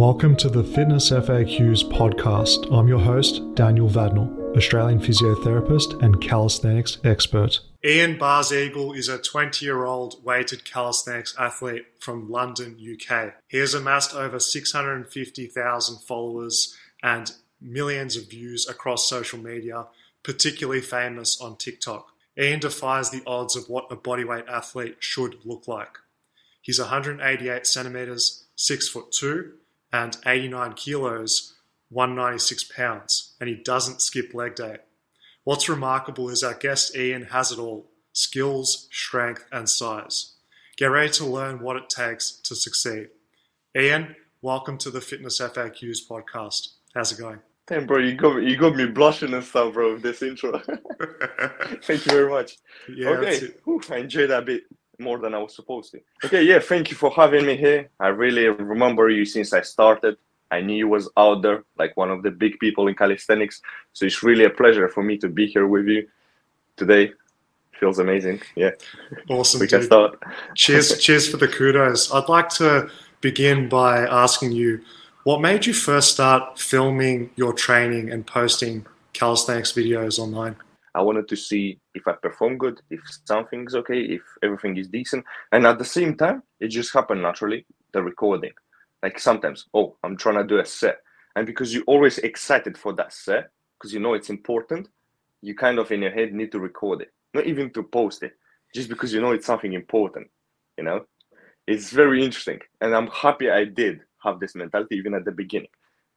Welcome to the Fitness FAQs podcast. I'm your host, Daniel Vadnal, Australian physiotherapist and calisthenics expert. Ian Barseagle is a 20 year old weighted calisthenics athlete from London, UK. He has amassed over 650,000 followers and millions of views across social media, particularly famous on TikTok. Ian defies the odds of what a bodyweight athlete should look like. He's 188 centimeters, 6 foot 2, and 89 kilos, 196 pounds, and he doesn't skip leg day. What's remarkable is our guest Ian has it all skills, strength, and size. Get ready to learn what it takes to succeed. Ian, welcome to the Fitness FAQs podcast. How's it going? Damn, bro, you got you got me blushing and stuff, bro. With this intro. thank you very much. Yeah, okay, Whew, I enjoyed that bit more than I was supposed to. Okay, yeah, thank you for having me here. I really remember you since I started. I knew you was out there, like one of the big people in calisthenics. So it's really a pleasure for me to be here with you today. Feels amazing. Yeah. Awesome. we dude. can start. cheers, cheers for the kudos. I'd like to begin by asking you what made you first start filming your training and posting calisthenics videos online? I wanted to see if I perform good, if something's okay, if everything is decent. And at the same time, it just happened naturally, the recording. Like sometimes, oh, I'm trying to do a set. And because you're always excited for that set, because you know it's important, you kind of in your head need to record it. Not even to post it, just because you know it's something important, you know? It's very interesting. And I'm happy I did have this mentality even at the beginning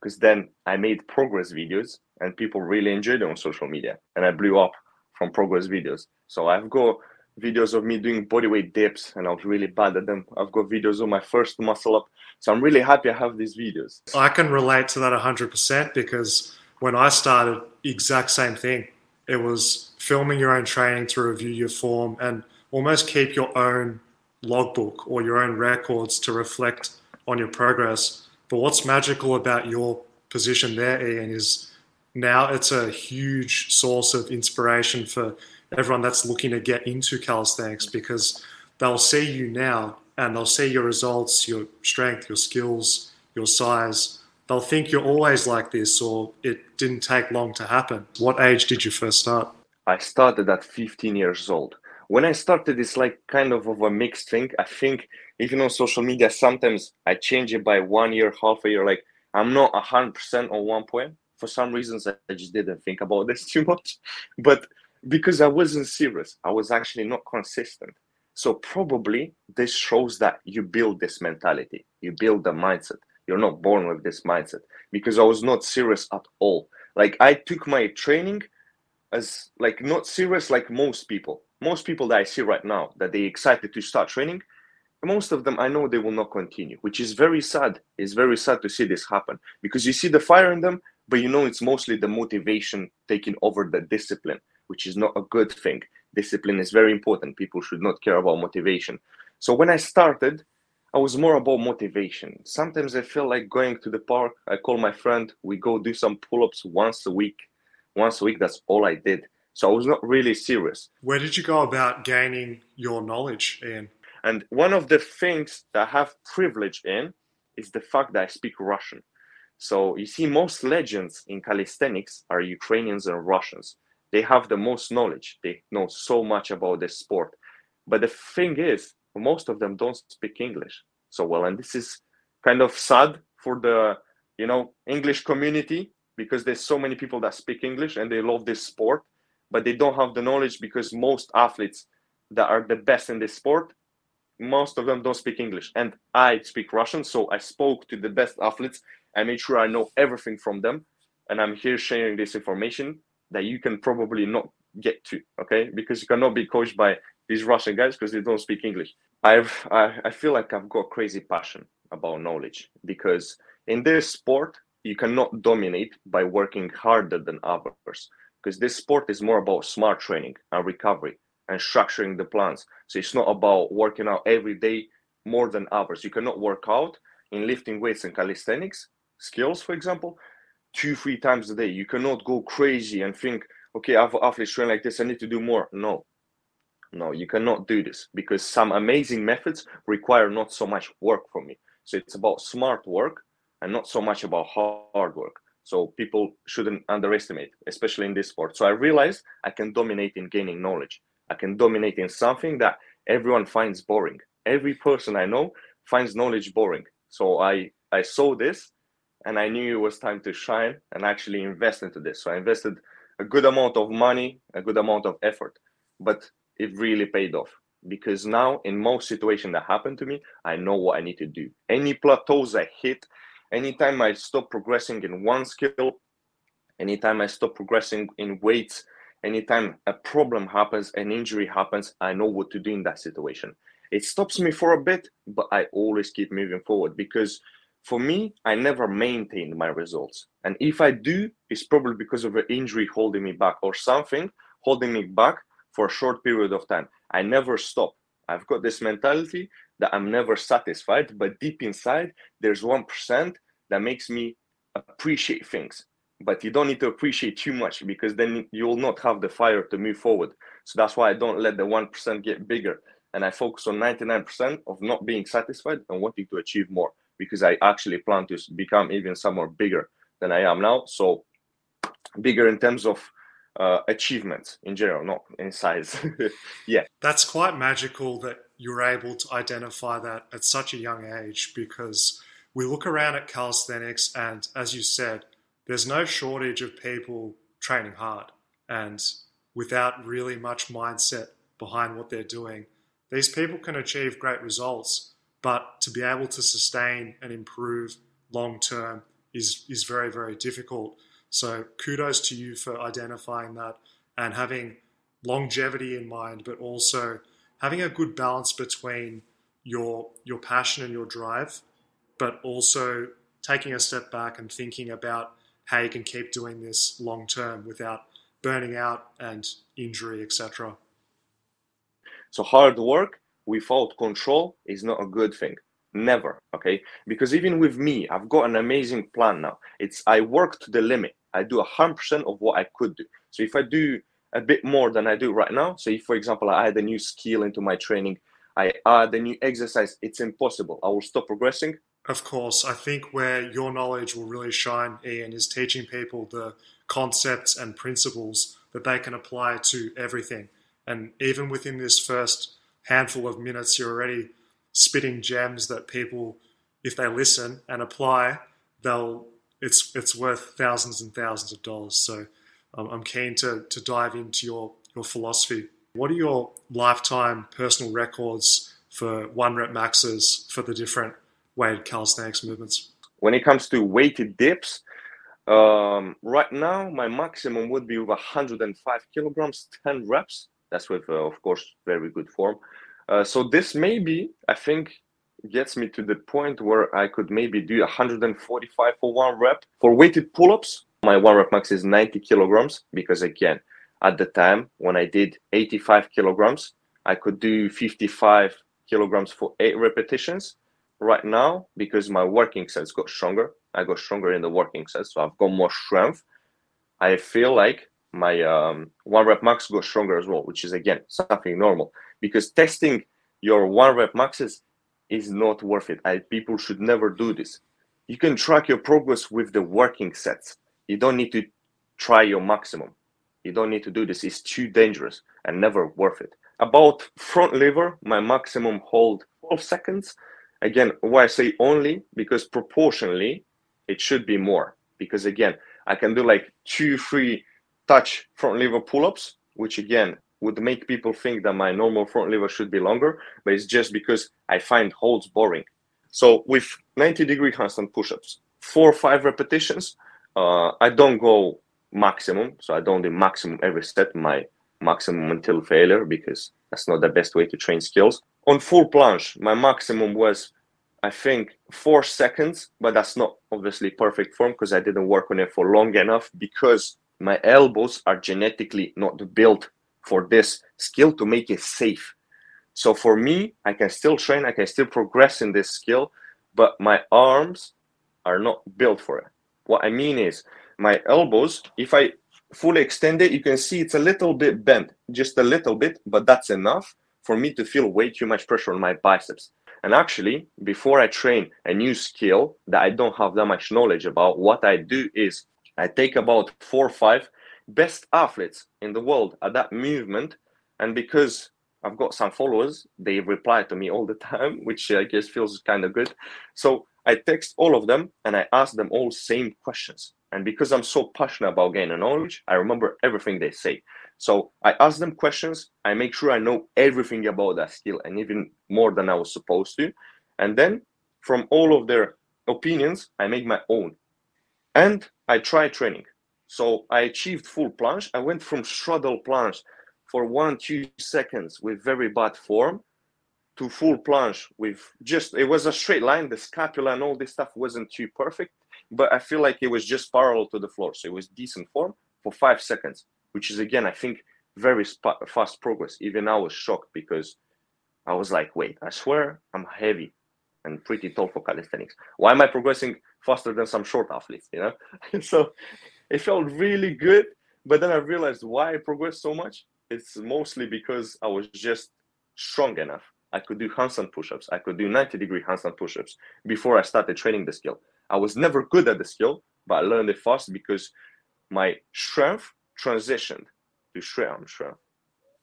because then I made progress videos and people really enjoyed it on social media and I blew up from progress videos. So I've got videos of me doing bodyweight dips and I was really bad at them. I've got videos of my first muscle up. So I'm really happy I have these videos. I can relate to that 100% because when I started, exact same thing. It was filming your own training to review your form and almost keep your own logbook or your own records to reflect on your progress. But what's magical about your position there, Ian, is now it's a huge source of inspiration for everyone that's looking to get into calisthenics because they'll see you now and they'll see your results, your strength, your skills, your size. They'll think you're always like this or it didn't take long to happen. What age did you first start? I started at 15 years old. When I started, it's like kind of of a mixed thing. I think even on social media, sometimes I change it by one year, half a year. Like I'm not hundred percent on one point. For some reasons, I just didn't think about this too much. But because I wasn't serious, I was actually not consistent. So probably this shows that you build this mentality, you build the mindset. You're not born with this mindset because I was not serious at all. Like I took my training as like not serious like most people. Most people that I see right now that they excited to start training, most of them I know they will not continue, which is very sad. It's very sad to see this happen because you see the fire in them, but you know it's mostly the motivation taking over the discipline, which is not a good thing. Discipline is very important. People should not care about motivation. So when I started, I was more about motivation. Sometimes I feel like going to the park. I call my friend, we go do some pull ups once a week. Once a week, that's all I did. So I was not really serious. Where did you go about gaining your knowledge, Ian? And one of the things that I have privilege in is the fact that I speak Russian. So you see, most legends in calisthenics are Ukrainians and Russians. They have the most knowledge. They know so much about this sport. But the thing is, most of them don't speak English so well, and this is kind of sad for the you know English community because there's so many people that speak English and they love this sport, but they don't have the knowledge because most athletes that are the best in this sport most of them don't speak English. And I speak Russian, so I spoke to the best athletes. I made sure I know everything from them. And I'm here sharing this information that you can probably not get to, okay? Because you cannot be coached by these Russian guys because they don't speak English. I've I, I feel like I've got crazy passion about knowledge because in this sport you cannot dominate by working harder than others because this sport is more about smart training and recovery and structuring the plans. So it's not about working out every day more than others. You cannot work out in lifting weights and calisthenics skills, for example, two, three times a day. You cannot go crazy and think, okay, I've athletes train like this, I need to do more. No, no, you cannot do this because some amazing methods require not so much work from me. So it's about smart work and not so much about hard work. So people shouldn't underestimate, especially in this sport. So I realized I can dominate in gaining knowledge. I can dominate in something that everyone finds boring. Every person I know finds knowledge boring. So I I saw this and I knew it was time to shine and actually invest into this. So I invested a good amount of money, a good amount of effort, but it really paid off because now in most situations that happen to me, I know what I need to do. Any plateaus I hit, anytime I stop progressing in one skill, anytime I stop progressing in weights, anytime a problem happens, an injury happens, I know what to do in that situation. It stops me for a bit, but I always keep moving forward because for me, I never maintain my results. And if I do, it's probably because of an injury holding me back or something holding me back for a short period of time. I never stop. I've got this mentality that I'm never satisfied, but deep inside, there's 1% that makes me appreciate things. But you don't need to appreciate too much because then you'll not have the fire to move forward. So that's why I don't let the 1% get bigger. And I focus on 99% of not being satisfied and wanting to achieve more because I actually plan to become even somewhere bigger than I am now. So bigger in terms of uh, achievements in general, not in size. yeah. That's quite magical that you're able to identify that at such a young age because we look around at calisthenics and, as you said, there's no shortage of people training hard and without really much mindset behind what they're doing. These people can achieve great results but to be able to sustain and improve long term is is very very difficult. So kudos to you for identifying that and having longevity in mind, but also having a good balance between your your passion and your drive, but also taking a step back and thinking about how you can keep doing this long term without burning out and injury, etc. So hard work without control is not a good thing. Never okay? Because even with me i've got an amazing plan now. It's i work to the limit. I do 100% of what i could do. So if i do a bit more than i do right now so if for example i add a new skill into my training i add a new exercise it's impossible. I will stop progressing. Of course. I think where your knowledge will really shine ian is teaching people the concepts and principles that they can apply to everything. And even within this first handful of minutes, you're already spitting gems that people, if they listen and apply, they'll it's it's worth thousands and thousands of dollars. So um, I'm keen to to dive into your your philosophy. What are your lifetime personal records for one rep maxes for the different weighted calisthenics movements? When it comes to weighted dips, um, right now my maximum would be with 105 kilograms, 10 reps. That's with, uh, of course, very good form. Uh, so this maybe, I think, gets me to the point where I could maybe do 145 for one rep. For weighted pull-ups, my one rep max is 90 kilograms because again, at the time when I did 85 kilograms, I could do 55 kilograms for eight repetitions. Right now, because my working sets got stronger, I got stronger in the working sets, so I've got more strength. I feel like my um, one rep max goes stronger as well, which is again something normal because testing your one rep maxes is not worth it. I, people should never do this. You can track your progress with the working sets. You don't need to try your maximum. You don't need to do this. It's too dangerous and never worth it. About front lever, my maximum hold 12 seconds. Again, why I say only because proportionally it should be more. Because again, I can do like two, three touch front lever pull-ups, which again would make people think that my normal front lever should be longer, but it's just because I find holds boring. So with 90 degree handstand push-ups, four or five repetitions, uh, I don't go maximum, so I don't do maximum every set, my maximum until failure, because that's not the best way to train skills. On full planche, my maximum was, I think, four seconds, but that's not obviously perfect form because I didn't work on it for long enough because my elbows are genetically not built for this skill to make it safe. So for me, I can still train, I can still progress in this skill, but my arms are not built for it. What I mean is, my elbows, if I fully extend it, you can see it's a little bit bent, just a little bit, but that's enough for me to feel way too much pressure on my biceps. And actually, before I train a new skill that I don't have that much knowledge about, what I do is I take about four or five best athletes in the world at that movement. And because I've got some followers, they reply to me all the time, which I guess feels kind of good. So I text all of them and I ask them all same questions. And because I'm so passionate about gaining knowledge, I remember everything they say. So I ask them questions. I make sure I know everything about that skill and even more than I was supposed to. And then from all of their opinions, I make my own. And I try training. So I achieved full planche. I went from straddle planche for one, two seconds with very bad form to full planche with just, it was a straight line. The scapula and all this stuff wasn't too perfect but I feel like it was just parallel to the floor. So it was decent form for five seconds, which is again, I think, very fast progress. Even I was shocked because I was like, wait, I swear I'm heavy and pretty tall for calisthenics. Why am I progressing faster than some short athletes? You know, so it felt really good. But then I realized why I progressed so much. It's mostly because I was just strong enough. I could do handstand push-ups. I could do 90 degree handstand push-ups before I started training the skill. I was never good at the skill, but I learned it fast because my strength transitioned to strength.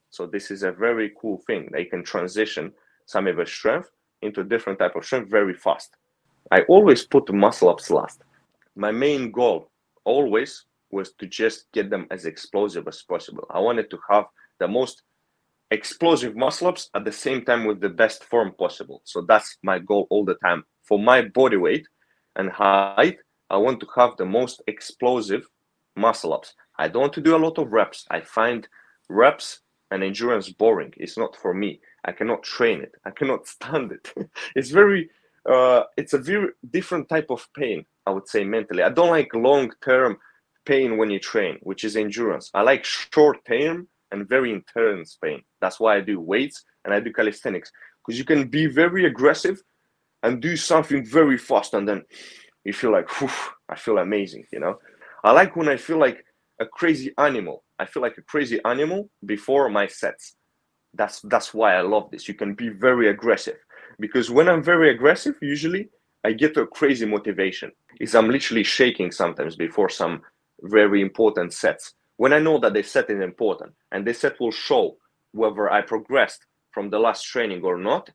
So this is a very cool thing. They can transition some of the strength into a different type of strength very fast. I always put muscle ups last. My main goal always was to just get them as explosive as possible. I wanted to have the most explosive muscle ups at the same time with the best form possible. So that's my goal all the time. For my body weight, and height, I want to have the most explosive muscle ups. I don't want to do a lot of reps. I find reps and endurance boring. It's not for me. I cannot train it. I cannot stand it. it's very, uh, it's a very different type of pain. I would say mentally. I don't like long term pain when you train, which is endurance. I like short term and very intense pain. That's why I do weights and I do calisthenics because you can be very aggressive and do something very fast and then you feel like i feel amazing you know i like when i feel like a crazy animal i feel like a crazy animal before my sets that's that's why i love this. You can be very aggressive. Because when i'm very aggressive usually i get a crazy motivation. Is i'm literally shaking sometimes before some very important sets. When i know that the set is important and the set will show whether i progressed from the last training or not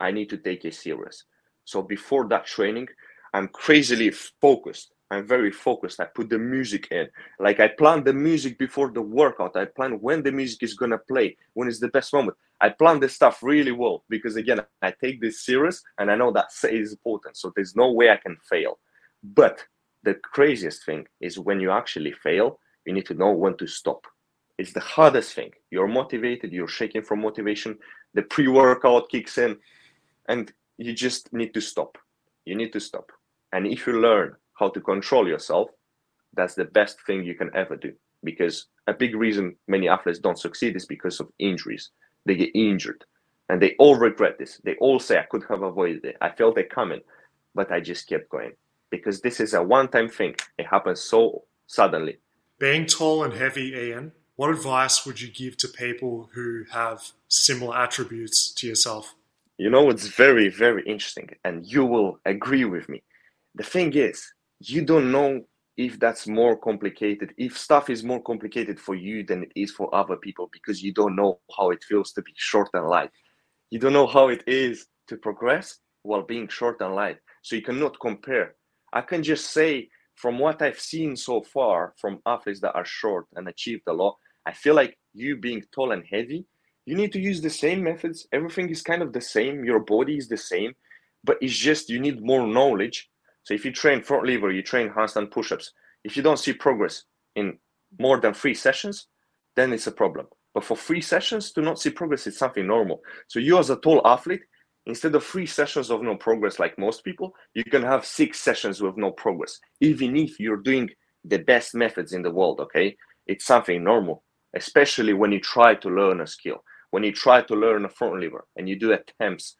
i need to take it serious. So before that training, I'm crazily focused. I'm very focused. I put the music in. Like I plan the music before the workout. I plan when the music is gonna play, when is the best moment. I plan this stuff really well because again, I take this serious and I know that is important. So there's no way I can fail. But the craziest thing is when you actually fail, you need to know when to stop. It's the hardest thing. You're motivated, you're shaking from motivation, the pre-workout kicks in, and you just need to stop. You need to stop. And if you learn how to control yourself, that's the best thing you can ever do. Because a big reason many athletes don't succeed is because of injuries. They get injured and they all regret this. They all say, I could have avoided it. I felt it coming, but I just kept going because this is a one time thing. It happens so suddenly. Being tall and heavy, Ian, what advice would you give to people who have similar attributes to yourself? You know, it's very, very interesting, and you will agree with me. The thing is, you don't know if that's more complicated, if stuff is more complicated for you than it is for other people because you don't know how it feels to be short and light. You don't know how it is to progress while being short and light. So you cannot compare. I can just say, from what I've seen so far from athletes that are short and achieved a lot, I feel like you being tall and heavy you need to use the same methods. Everything is kind of the same. Your body is the same, but it's just you need more knowledge. So if you train front lever, you train handstand push-ups. If you don't see progress in more than three sessions, then it's a problem. But for three sessions to not see progress, it's something normal. So you as a tall athlete, instead of three sessions of no progress like most people, you can have six sessions with no progress, even if you're doing the best methods in the world. Okay, it's something normal, especially when you try to learn a skill when you try to learn a front lever and you do attempts,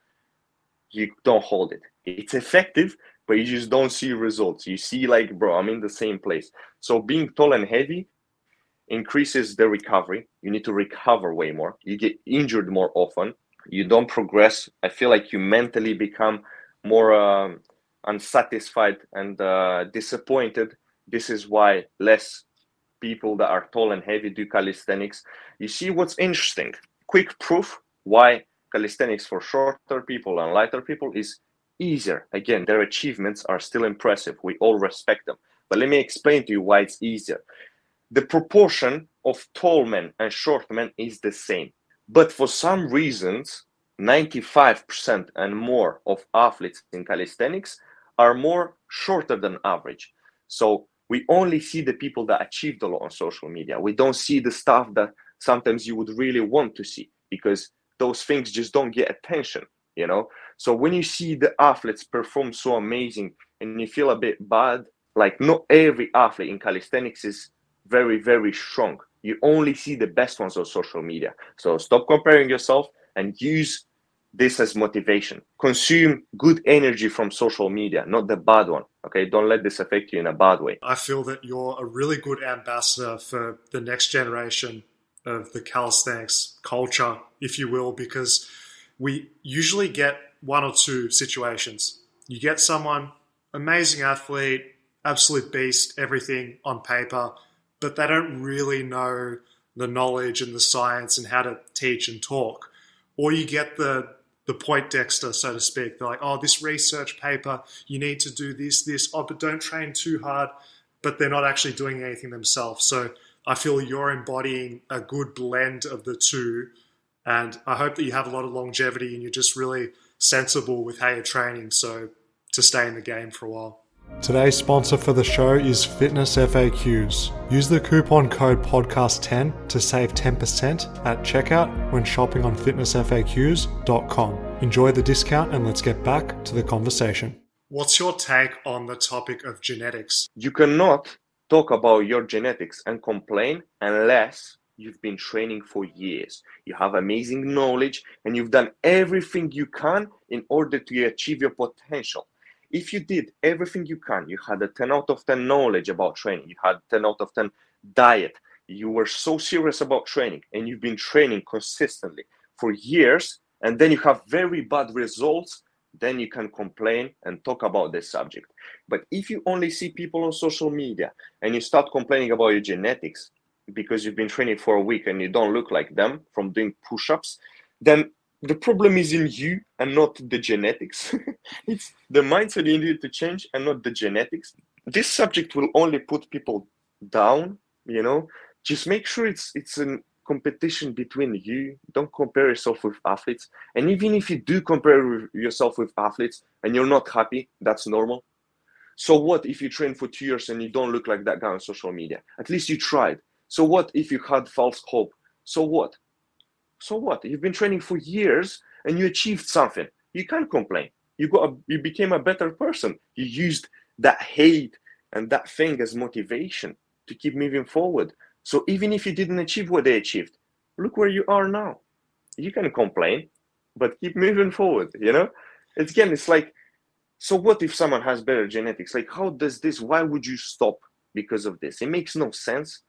you don't hold it. It's effective, but you just don't see results. You see, like, bro, I'm in the same place. So being tall and heavy increases the recovery. You need to recover way more. You get injured more often. you don't progress. I feel like you mentally become more um, unsatisfied and uh, disappointed. This is why less people that are tall and heavy do calisthenics. You see what's interesting? Quick proof why calisthenics for shorter people and lighter people is easier. Again, their achievements are still impressive. We all respect them. But let me explain to you why it's easier. The proportion of tall men and short men is the same. But for some reasons, 95% and more of athletes in calisthenics are more shorter than average. So we only see the people that achieved a lot on social media. We don't see the stuff that sometimes you would really want to see because those things just don't get attention, you know? So when you see the athletes perform so amazing and you feel a bit bad, like not every athlete in calisthenics is very, very strong. You only see the best ones on social media. So stop comparing yourself and use this as motivation. Consume good energy from social media, not the bad one. Okay, don't let this affect you in a bad way. I feel that you're a really good ambassador for the next generation of the calisthenics culture, if you will, because we usually get one or two situations. You get someone, amazing athlete, absolute beast, everything on paper, but they don't really know the knowledge and the science and how to teach and talk. Or you get the the poindexter, so to speak. They're like, oh, this research paper, you need to do this, this, oh, but don't train too hard. But they're not actually doing anything themselves. So I feel you're embodying a good blend of the two. And I hope that you have a lot of longevity and you're just really sensible with how you're training. So to stay in the game for a while. Today's sponsor for the show is Fitness FAQs. Use the coupon code podcast10 to save 10% at checkout when shopping on fitnessfaqs.com. Enjoy the discount and let's get back to the conversation. What's your take on the topic of genetics? You cannot talk about your genetics and complain unless you've been training for years. You have amazing knowledge and you've done everything you can in order to achieve your potential if you did everything you can, you had a 10 out of 10 knowledge about training, you had 10 out of 10 diet, you were so serious about training, and you've been training consistently for years, and then you have very bad results, then you can complain and talk about this subject. But if you only see people on social media and you start complaining about your genetics because you've been training for a week and you don't look like them from doing push ups, then the problem is in you and not the genetics. it's the mindset you need to change and not the genetics. This subject will only put people down, you know. Just make sure it's it's a competition between you. Don't compare yourself with athletes. And even if you do compare yourself with athletes and you're not happy, that's normal. So what if you train for two years and you don't look like that guy on social media? At least you tried. So what if you had false hope? So what? so what? You've been training for years and you achieved something. You can't complain. You got a, you became a better person. You used that hate and that thing as motivation to keep moving forward. So even if you didn't achieve what they achieved, look where you are now. You can complain, but keep moving forward. You know, it's again, it's like, so what if someone has better genetics? Like, how does this? Why would you stop because of this? It makes no sense.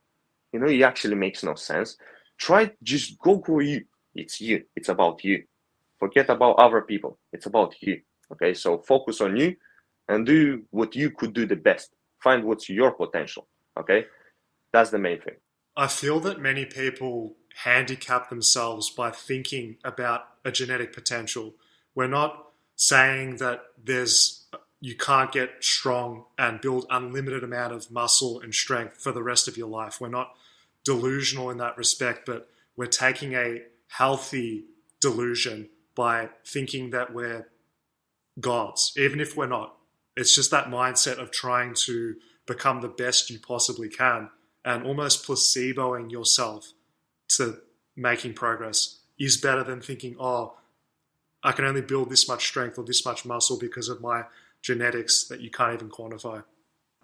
You know, it actually makes no sense. Try just go for you. It's you. It's about you. Forget about other people. It's about you. Okay, so focus on you and do what you could do the best. Find what's your potential. Okay, that's the main thing. I feel that many people handicap themselves by thinking about a genetic potential. We're not saying that there's you can't get strong and build unlimited amount of muscle and strength for the rest of your life. We're not delusional in that respect, but we're taking a healthy delusion by thinking that we're gods, even if we're not. It's just that mindset of trying to become the best you possibly can and almost placeboing yourself to making progress is better than thinking, oh, I can only build this much strength or this much muscle because of my genetics that you can't even quantify.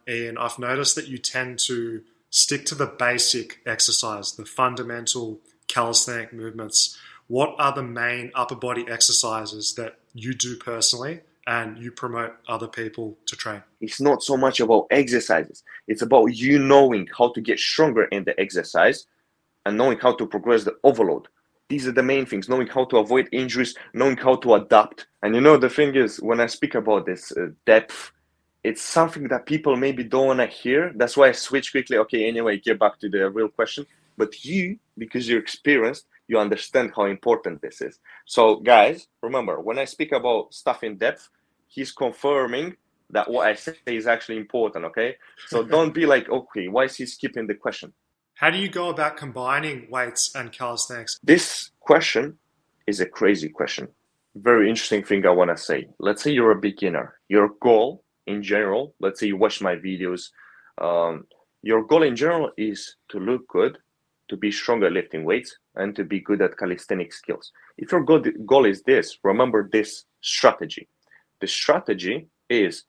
And I've noticed that you tend to stick to the basic exercise, the fundamental calisthenic movements. What are the main upper body exercises that you do personally and you promote other people to train? It's not so much about exercises, it's about you knowing how to get stronger in the exercise and knowing how to progress the overload. these are the main things knowing how to avoid injuries knowing how to adapt and you know the thing is when i speak about this uh, depth it's something that people maybe don't want to hear that's why i switch quickly okay anyway get back to the real question but you because you're experienced you understand how important this is so guys remember when i speak about stuff in depth he's confirming that what i say is actually important okay so don't be like okay why is he skipping the question how do you go about combining weights and calisthenics? This question is a crazy question. Very interesting thing I want to say. Let's say you're a beginner. Your goal in general, let's say you watch my videos, um, your goal in general is to look good, to be stronger lifting weights, and to be good at calisthenic skills. If your goal goal is this, remember this strategy. The strategy is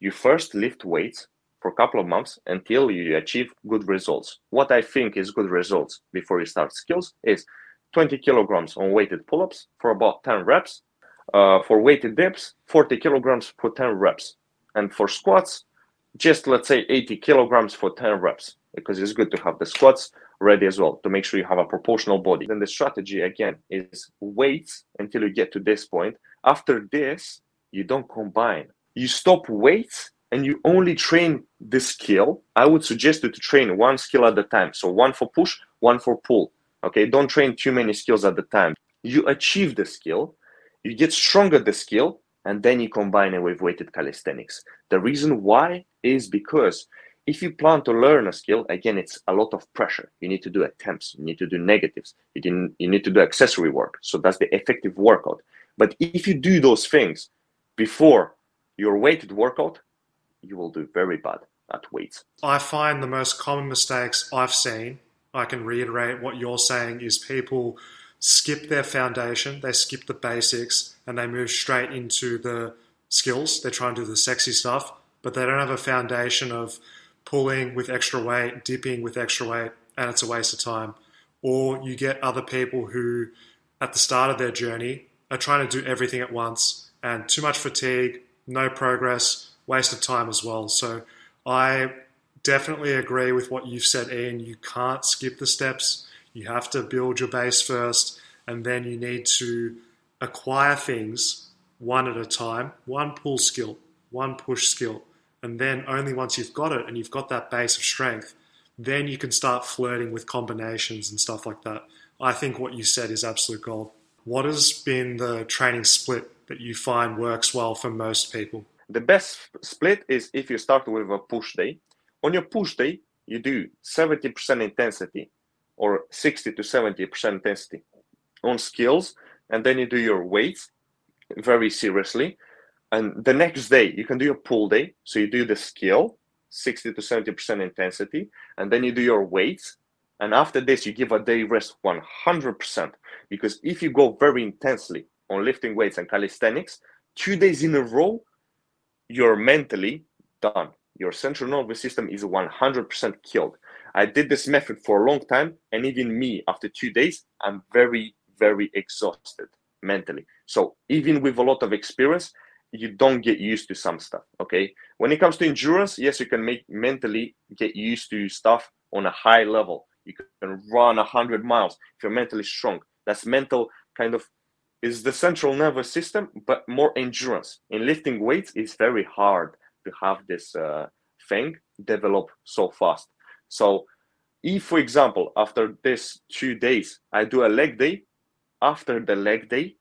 you first lift weights for a couple of months until you achieve good results. What I think is good results before you start skills is 20 kilograms on weighted pull-ups for about 10 reps. Uh, for weighted dips, 40 kilograms for 10 reps. And for squats, just let's say 80 kilograms for 10 reps because it's good to have the squats ready as well to make sure you have a proportional body. Then the strategy again is weights until you get to this point. After this, you don't combine. You stop weights and you only train the skill, I would suggest you to train one skill at a time. So one for push, one for pull. Okay, don't train too many skills at the time. You achieve the skill, you get stronger the skill, and then you combine it with weighted calisthenics. The reason why is because if you plan to learn a skill, again, it's a lot of pressure. You need to do attempts, you need to do negatives, you, can, you need to do accessory work. So that's the effective workout. But if you do those things before your weighted workout, you will do very bad at weights. I find the most common mistakes I've seen, I can reiterate what you're saying, is people skip their foundation, they skip the basics, and they move straight into the skills. They try and do the sexy stuff, but they don't have a foundation of pulling with extra weight, dipping with extra weight, and it's a waste of time. Or you get other people who, at the start of their journey, are trying to do everything at once and too much fatigue, no progress, waste of time as well. So I definitely agree with what you've said, Ian. You can't skip the steps. You have to build your base first, and then you need to acquire things one at a time, one pull skill, one push skill. And then only once you've got it and you've got that base of strength, then you can start flirting with combinations and stuff like that. I think what you said is absolute gold. What has been the training split that you find works well for most people? The best split is if you start with a push day. On your push day, you do 70% intensity or 60 to 70% intensity on skills, and then you do your weights very seriously. And the next day, you can do your pull day. So you do the skill, 60 to 70% intensity, and then you do your weights. And after this, you give a day rest 100%. Because if you go very intensely on lifting weights and calisthenics, two days in a row, you're mentally done. Your central nervous system is 100% killed. I did this method for a long time, and even me, after two days, I'm very, very exhausted mentally. So, even with a lot of experience, you don't get used to some stuff. Okay. When it comes to endurance, yes, you can make mentally get used to stuff on a high level. You can run a 100 miles if you're mentally strong. That's mental kind of is the central nervous system, but more endurance. In lifting weights, it's very hard to have this uh, thing develop so fast. So, if, for example, after this two days, I do a leg day, after the leg day,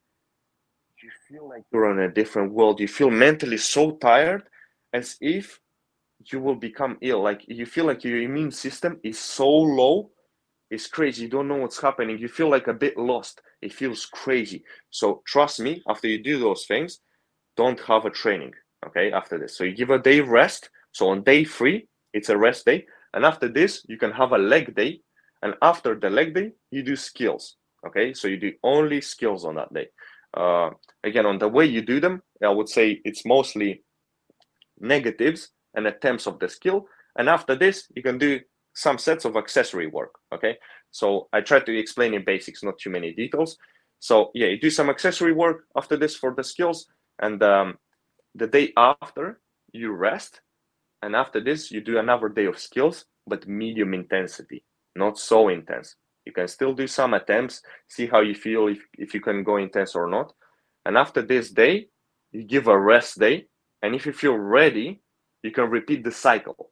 you feel like you're in a different world. You feel mentally so tired as if you will become ill. Like you feel like your immune system is so low it's crazy. You don't know what's happening. You feel like a bit lost. It feels crazy. So trust me, after you do those things, don't have a training. Okay, after this. So you give a day rest. So on day three, it's a rest day. And after this, you can have a leg day. And after the leg day, you do skills. Okay, so you do only skills on that day. Uh, again, on the way you do them, I would say it's mostly negatives and attempts of the skill. And after this, you can do some sets of accessory work. Okay, so I try to explain in basics, not too many details. So yeah, you do some accessory work after this for the skills, and um, the day after you rest, and after this you do another day of skills, but medium intensity, not so intense. You can still do some attempts, see how you feel if, if you can go intense or not. And after this day, you give a rest day. And if you feel ready, you can repeat the cycle.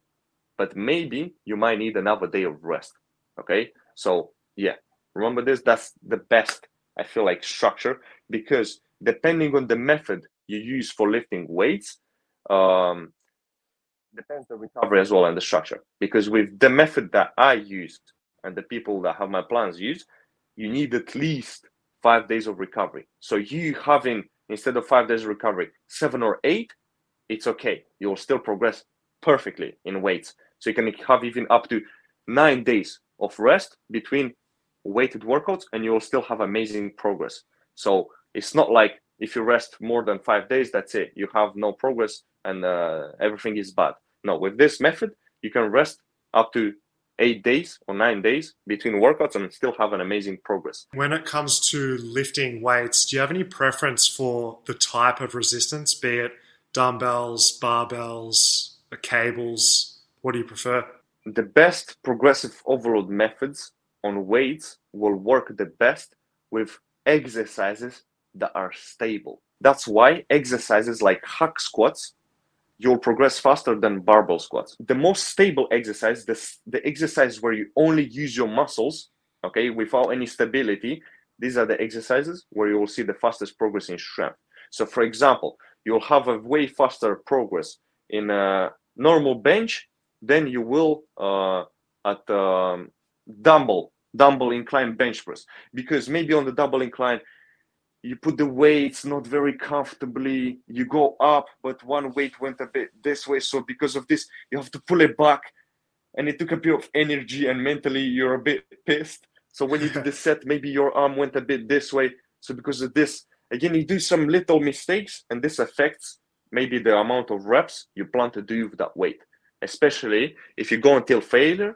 But maybe you might need another day of rest. Okay. So, yeah, remember this. That's the best, I feel like, structure because depending on the method you use for lifting weights, um, depends the recovery as well and the structure. Because with the method that I used and the people that have my plans use, you need at least five days of recovery. So you having instead of five days recovery, seven or eight, it's okay. You'll still progress perfectly in weights. So you can have even up to nine days of rest between weighted workouts and you'll still have amazing progress. So it's not like if you rest more than five days, that's it. You have no progress and uh, everything is bad. No, with this method, you can rest up to eight days or nine days between workouts and still have an amazing progress. When it comes to lifting weights, do you have any preference for the type of resistance, be it dumbbells, barbells, cables? What do you prefer? The best progressive overload methods on weights will work the best with exercises that are stable. That's why exercises like hack squats you'll progress faster than barbell squats. The most stable exercise, the, the exercise where you only use your muscles, okay, without any stability, these are the exercises where you will see the fastest progress in strength. So, for example, you'll have a way faster progress in a normal bench than you will uh, at um, dumbbell dumbbell incline bench press because maybe on the double incline you put the weights not very comfortably. You go up but one weight went a bit this way. So because of this you have to pull it back. And it took a bit of energy and mentally you're a bit pissed. So when you do the set maybe your arm went a bit this way. So because of this again you do some little mistakes and this affects maybe the amount of reps you plan to do with that weight. Especially if you go until failure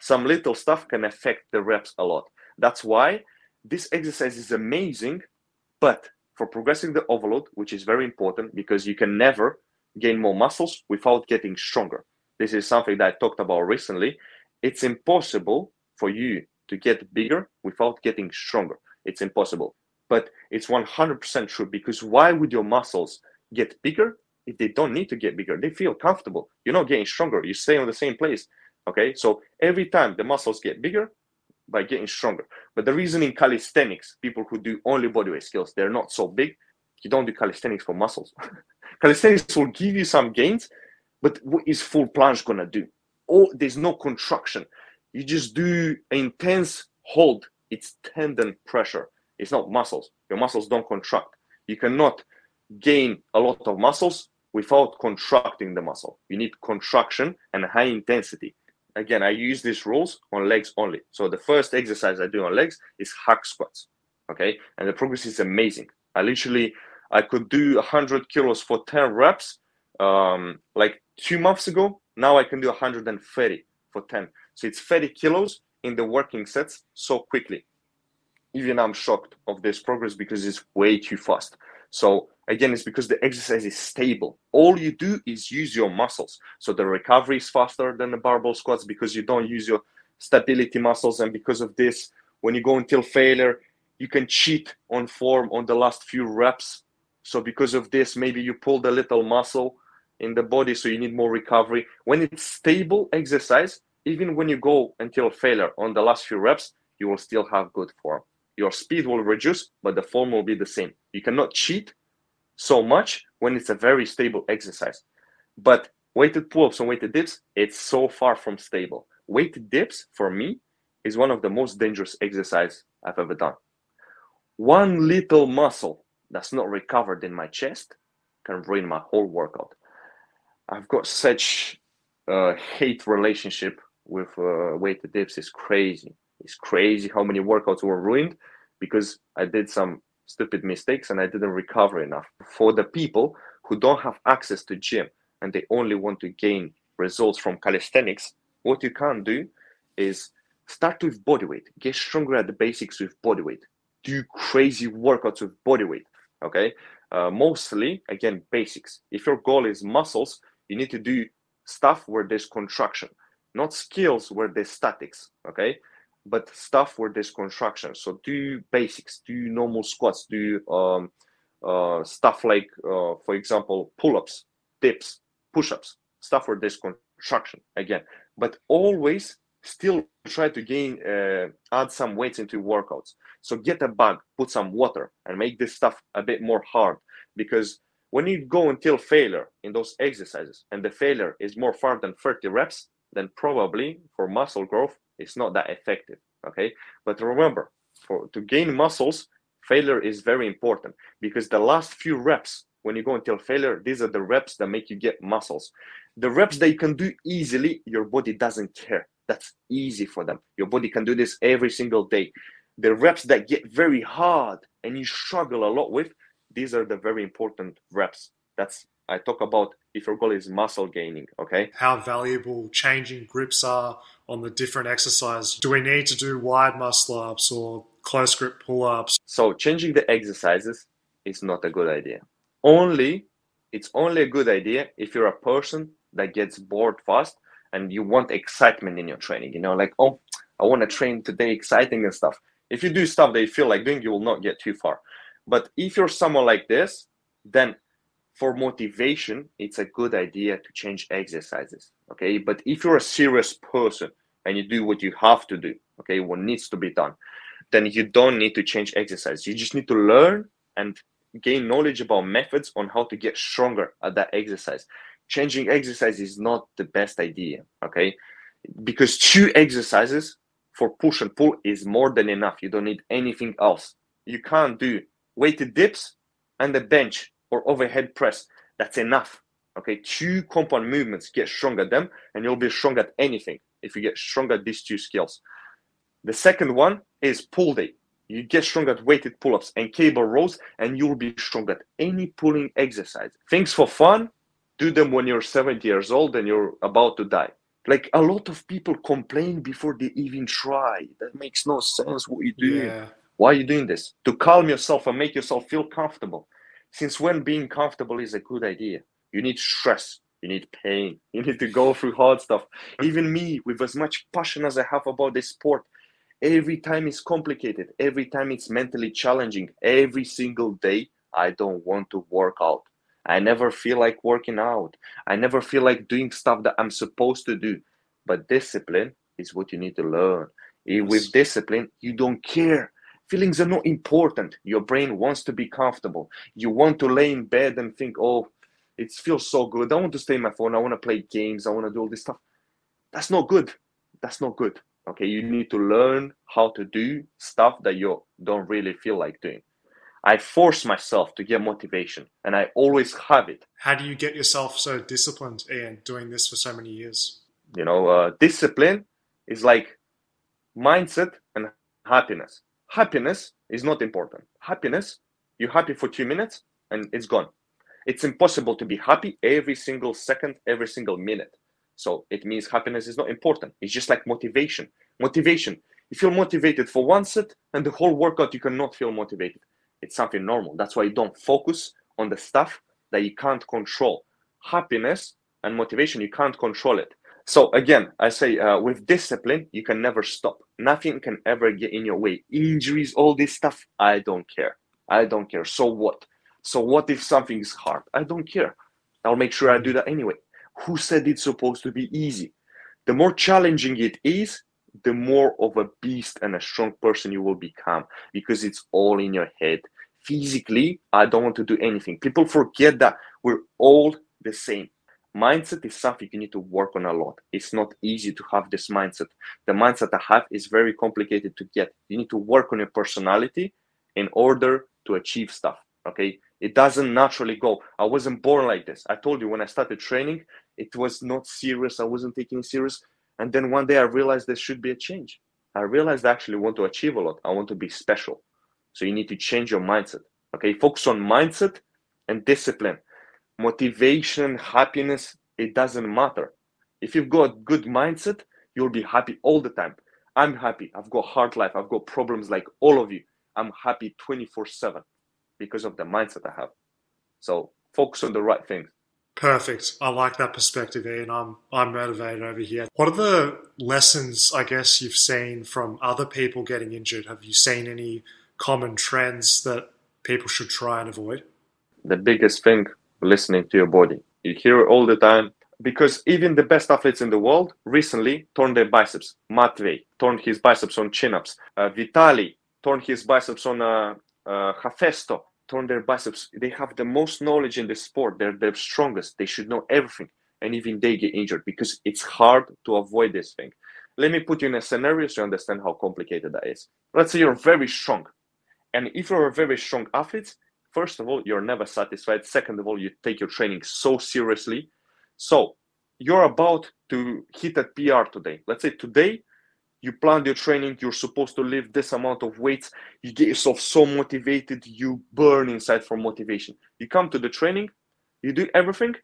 some little stuff can affect the reps a lot. That's why this exercise is amazing but for progressing the overload, which is very important because you can never gain more muscles without getting stronger. This is something that I talked about recently. It's impossible for you to get bigger without getting stronger. It's impossible. But it's 100% true because why would your muscles get bigger if they don't need to get bigger? They feel comfortable. You're not getting stronger. You stay on the same place. Okay. So every time the muscles get bigger, by getting stronger. But the reason in calisthenics, people who do only bodyweight skills, they're not so big. You don't do calisthenics for muscles. calisthenics will give you some gains, but what is full planche gonna do? Oh, there's no contraction. You just do intense hold. It's tendon pressure. It's not muscles. Your muscles don't contract. You cannot gain a lot of muscles without contracting the muscle. You need contraction and high intensity again, I use these rules on legs only. So the first exercise I do on legs is hack squats. Okay. And the progress is amazing. I literally, I could do 100 kilos for 10 reps um, like two months ago. Now I can do 130 for 10. So it's 30 kilos in the working sets so quickly. Even I'm shocked of this progress because it's way too fast. So again, it's because the exercise is stable. All you do is use your muscles. So the recovery is faster than the barbell squats because you don't use your stability muscles. And because of this, when you go until failure, you can cheat on form on the last few reps. So because of this, maybe you pulled a little muscle in the body, so you need more recovery. When it's stable exercise, even when you go until failure on the last few reps, you will still have good form. Your speed will reduce, but the form will be the same. You cannot cheat so much when it's a very stable exercise. But weighted pull-ups and weighted dips, it's so far from stable. Weighted dips for me is one of the most dangerous exercise I've ever done. One little muscle that's not recovered in my chest can ruin my whole workout. I've got such a hate relationship with uh, weighted dips. It's crazy. It's crazy how many workouts were ruined because I did some stupid mistakes and I didn't recover enough. For the people who don't have access to gym and they only want to gain results from calisthenics, what you can do is start with body weight, Get stronger at the basics with body weight, Do crazy workouts with body weight. Okay. Uh, mostly, again, basics. If your goal is muscles, you need to do stuff where there's contraction, not skills where there's statics. Okay. But stuff where there's construction. So do basics, do normal squats, do um, uh, stuff like, uh, for example, pull-ups, dips, push-ups, stuff where there's construction again. But always still try to gain, uh, add some weights into workouts. So get a bag, put some water, and make this stuff a bit more hard because when you go until failure in those exercises and the failure is more far than 30 reps, then probably for muscle growth, it's not that effective. Okay. But remember, for to gain muscles, failure is very important because the last few reps, when you go until failure, these are the reps that make you get muscles. The reps that you can do easily, your body doesn't care. That's easy for them. Your body can do this every single day. The reps that get very hard and you struggle a lot with, these are the very important reps. That's I talk about if your goal is muscle gaining, okay? How valuable changing grips are on the different exercises. Do we need to do wide muscle ups or close grip pull ups? So changing the exercises is not a good idea. Only it's only a good idea if you're a person that gets bored fast and you want excitement in your training. You know, like, oh, I want to train today exciting and stuff. If you do stuff that you feel like doing, you will not get too far. But if you're someone like this, then for motivation, it's a good idea to change exercises. Okay. But if you're a serious person and you do what you have to do, okay, what needs to be done, then you don't need to change exercise. You just need to learn and gain knowledge about methods on how to get stronger at that exercise. Changing exercise is not the best idea. Okay. Because two exercises for push and pull is more than enough. You don't need anything else. You can't do weighted dips and the bench or overhead press. That's enough. Okay, two compound movements, get strong at them, and you'll be strong at anything if you get strong at these two skills. The second one is pull day. You get strong at weighted pull ups and cable rows, and you'll be strong at any pulling exercise. Things for fun, do them when you're 70 years old and you're about to die. Like a lot of people complain before they even try. That makes no sense what you do. Yeah. Why are you doing this? To calm yourself and make yourself feel comfortable. Since when being comfortable is a good idea? You need stress, you need pain, you need to go through hard stuff. Even me, with as much passion as I have about this sport, every time it's complicated, every time it's mentally challenging, every single day, I don't want to work out. I never feel like working out. I never feel like doing stuff that I'm supposed to do. But discipline is what you need to learn. With discipline, you don't care Feelings are not important. Your brain wants to be comfortable. You want to lay in bed and think, oh, it feels so good. I want to stay on my phone. I want to play games. I want to do all this stuff. That's not good. That's not good. Okay, you need to learn how to do stuff that you don't really feel like doing. I force myself to get motivation, and I always have it. How do you get yourself so disciplined, Ian, doing this for so many years? You know, uh, discipline is like mindset and happiness happiness is not important. Happiness, you're happy for two minutes and it's gone. It's impossible to be happy every single second, every single minute. So it means happiness is not important. It's just like motivation. Motivation. If You feel motivated for one set and the whole workout you cannot feel motivated. It's something normal. That's why you don't focus on the stuff that you can't control. Happiness and motivation, you can't control it. So again, I say uh, with discipline, you can never stop. Nothing can ever get in your way. Injuries, all this stuff, I don't care. I don't care. So what? So what if something is hard? I don't care. I'll make sure I do that anyway. Who said it's supposed to be easy? The more challenging it is, the more of a beast and a strong person you will become because it's all in your head. Physically, I don't want to do anything. People forget that we're all the same mindset is something you need to work on a lot. It's not easy to have this mindset. The mindset I have is very complicated to get. You need to work on your personality in order to achieve stuff. Okay. It doesn't naturally go. I wasn't born like this. I told you when I started training, it was not serious. I wasn't taking it serious. And then one day I realized there should be a change. I realized I actually want to achieve a lot. I want to be special. So you need to change your mindset. Okay. Focus on mindset and discipline motivation, happiness, it doesn't matter. If you've got good mindset, you'll be happy all the time. I'm happy. I've got hard life. I've got problems like all of you. I'm happy 24 7 because of the mindset I have. So focus on the right things. Perfect. I like that perspective, Ian. I'm I'm motivated over here. What are the lessons I guess you've seen from other people getting injured? Have you seen any common trends that people should try and avoid? The biggest thing, listening to your body. You hear it all the time because even the best athletes in the world recently torn their biceps. Matvey torn his biceps on chin-ups. Uh, Vitali torn his biceps on uh, uh, Hafesto their biceps. They have the most knowledge in the sport. They're the strongest. They should know everything. And even they get injured because it's hard to avoid this thing. Let me put you in a scenario so you understand how complicated that is. Let's say you're very strong. And if you're a very strong athlete, first of all, you're never satisfied. Second of all, you take your training so seriously. So you're about to hit a PR today. Let's say today you plan your training, you're supposed to lift this amount of weights, you get yourself so motivated, you burn inside for motivation. You come to the training, you do everything,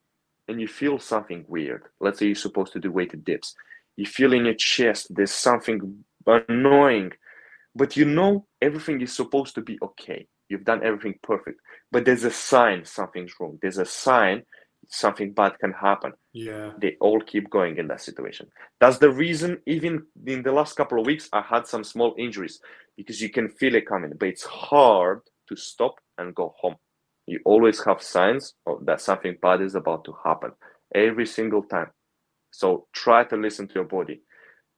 and you feel something weird. Let's say you're supposed to do weighted dips. You feel in your chest there's something annoying, but you know everything is supposed to be okay. You've done everything perfect, but there's a sign something's wrong. There's a sign something bad can happen. Yeah. They all keep going in that situation. That's the reason, even in the last couple of weeks, I had some small injuries because you can feel it coming, but it's hard to stop and go home. You always have signs of that something bad is about to happen every single time. So try to listen to your body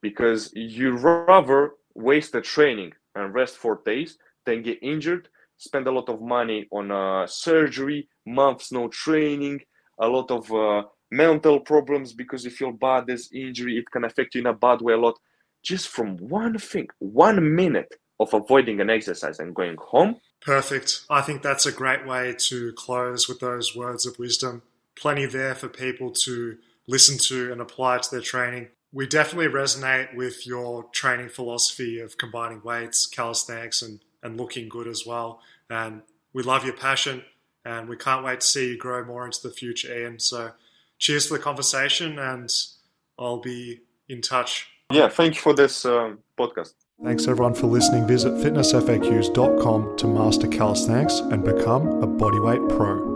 because you rather waste the training and rest for days than get injured, spend a lot of money on uh, surgery, months no training, a lot of uh, mental problems because you feel bad, there's injury, it can affect you in a bad way a lot. Just from one thing, one minute of avoiding an exercise and going home. Perfect. I think that's a great way to close with those words of wisdom. Plenty there for people to listen to and apply to their training. We definitely resonate with your training philosophy of combining weights, calisthenics, and, and looking good as well. And we love your passion and we can't wait to see you grow more into the future, Ian. So, cheers for the conversation, and I'll be in touch. Yeah, thank you for this um, podcast. Thanks everyone for listening. Visit fitnessfaqs.com to master calisthenics and become a bodyweight pro.